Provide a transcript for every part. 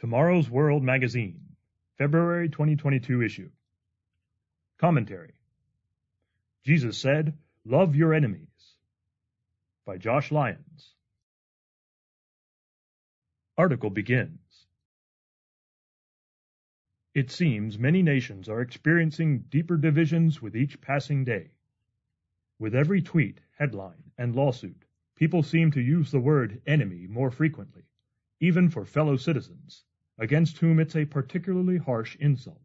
Tomorrow's World Magazine, February 2022 issue. Commentary Jesus said, Love your enemies. By Josh Lyons. Article begins. It seems many nations are experiencing deeper divisions with each passing day. With every tweet, headline, and lawsuit, people seem to use the word enemy more frequently, even for fellow citizens against whom it's a particularly harsh insult.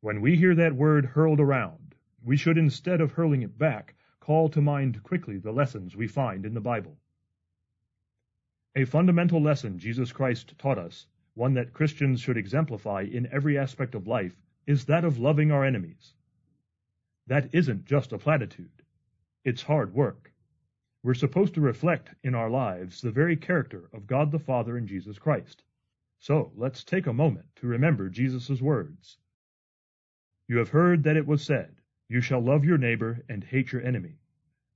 When we hear that word hurled around, we should, instead of hurling it back, call to mind quickly the lessons we find in the Bible. A fundamental lesson Jesus Christ taught us, one that Christians should exemplify in every aspect of life, is that of loving our enemies. That isn't just a platitude. It's hard work. We're supposed to reflect in our lives the very character of God the Father and Jesus Christ. So let's take a moment to remember Jesus' words. You have heard that it was said, You shall love your neighbor and hate your enemy.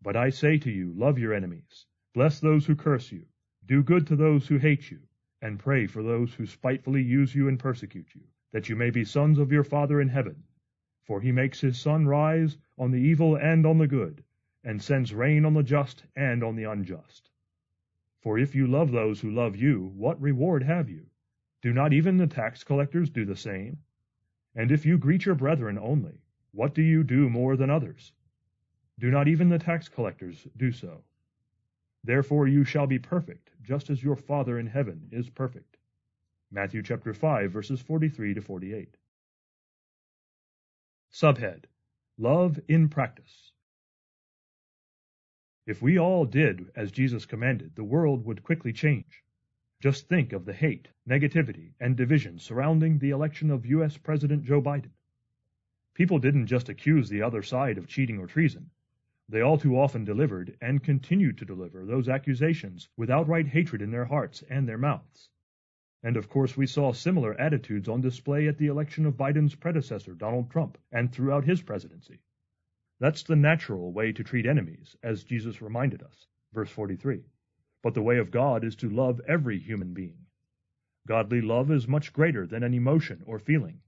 But I say to you, love your enemies, bless those who curse you, do good to those who hate you, and pray for those who spitefully use you and persecute you, that you may be sons of your Father in heaven. For he makes his sun rise on the evil and on the good, and sends rain on the just and on the unjust. For if you love those who love you, what reward have you? Do not even the tax collectors do the same? And if you greet your brethren only, what do you do more than others? Do not even the tax collectors do so? Therefore you shall be perfect, just as your Father in heaven is perfect. Matthew chapter 5 verses 43 to 48. Subhead Love in Practice If we all did as Jesus commanded, the world would quickly change. Just think of the hate, negativity, and division surrounding the election of U.S. President Joe Biden. People didn't just accuse the other side of cheating or treason. They all too often delivered, and continued to deliver, those accusations with outright hatred in their hearts and their mouths. And of course we saw similar attitudes on display at the election of Biden's predecessor, Donald Trump, and throughout his presidency. That's the natural way to treat enemies, as Jesus reminded us. Verse 43. But the way of God is to love every human being. Godly love is much greater than an emotion or feeling.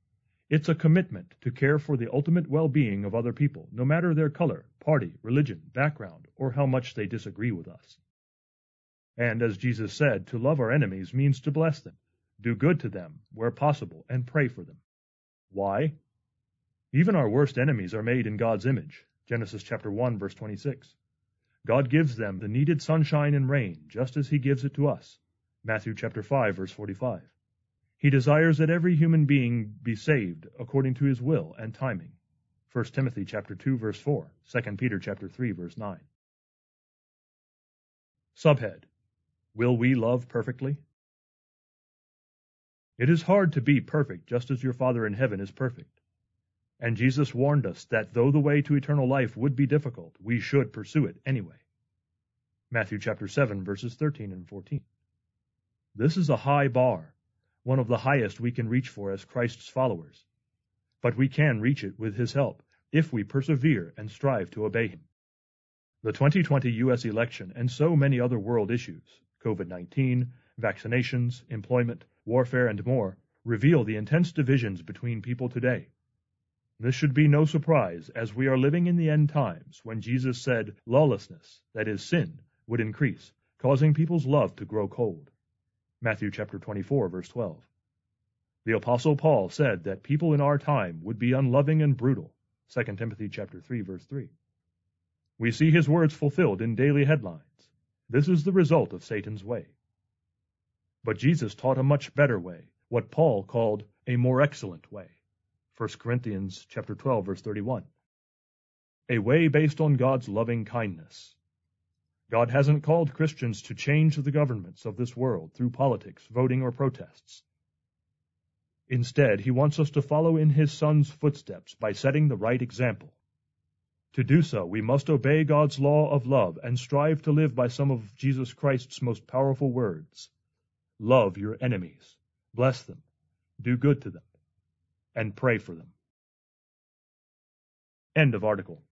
It's a commitment to care for the ultimate well-being of other people, no matter their color, party, religion, background, or how much they disagree with us. And as Jesus said, to love our enemies means to bless them, do good to them where possible, and pray for them. Why? Even our worst enemies are made in God's image. Genesis chapter 1 verse 26. God gives them the needed sunshine and rain, just as he gives it to us. Matthew chapter 5 verse 45. He desires that every human being be saved according to his will and timing. 1 Timothy chapter 2 verse 4, 2 Peter chapter 3 verse 9. Subhead: Will we love perfectly? It is hard to be perfect just as your Father in heaven is perfect. And Jesus warned us that though the way to eternal life would be difficult, we should pursue it anyway. Matthew chapter 7 verses 13 and 14. This is a high bar, one of the highest we can reach for as Christ's followers. But we can reach it with his help if we persevere and strive to obey him. The 2020 U.S. election and so many other world issues, COVID-19, vaccinations, employment, warfare, and more, reveal the intense divisions between people today this should be no surprise, as we are living in the end times when Jesus said lawlessness, that is sin, would increase, causing people's love to grow cold. Matthew chapter 24 verse 12. The apostle Paul said that people in our time would be unloving and brutal. 2 Timothy chapter 3 verse 3. We see his words fulfilled in daily headlines. This is the result of Satan's way. But Jesus taught a much better way, what Paul called a more excellent way. 1 Corinthians chapter 12 verse 31. A way based on God's loving kindness. God hasn't called Christians to change the governments of this world through politics, voting, or protests. Instead, he wants us to follow in his Son's footsteps by setting the right example. To do so, we must obey God's law of love and strive to live by some of Jesus Christ's most powerful words. Love your enemies. Bless them. Do good to them and pray for them. End of article.